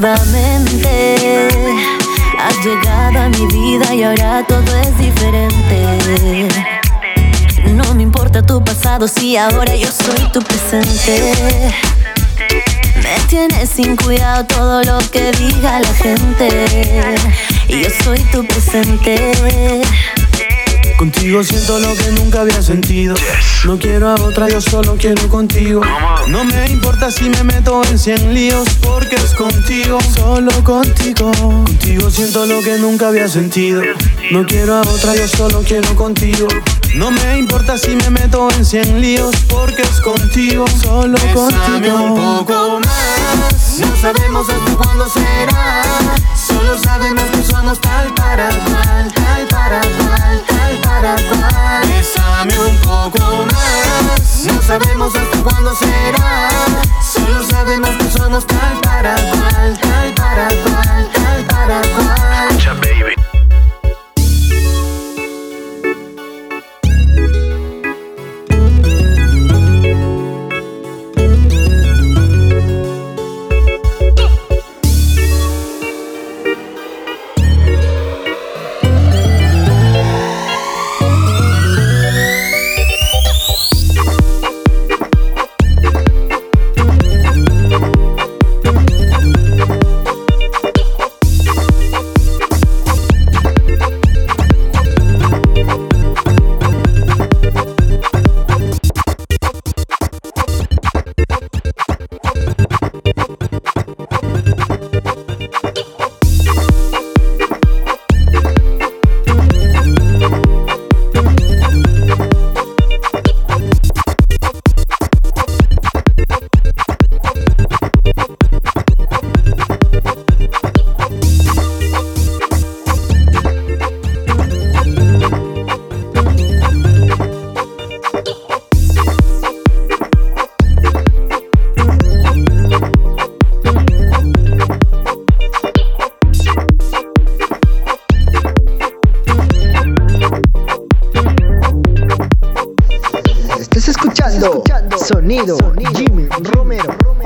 Has llegado a mi vida y ahora todo es diferente. No me importa tu pasado si ahora yo soy tu presente. Me tienes sin cuidado todo lo que diga la gente. Y yo soy tu presente. Contigo siento lo que nunca había sentido. No quiero a otra, yo solo quiero contigo. No me importa si me meto en cien líos, porque es contigo, solo contigo. Contigo siento lo que nunca había sentido. No quiero a otra, yo solo quiero contigo. No me importa si me meto en cien líos, porque es contigo, solo contigo. un poco más. Sabemos hasta cuándo será. escuchando, Sonido, Jimmy Romero.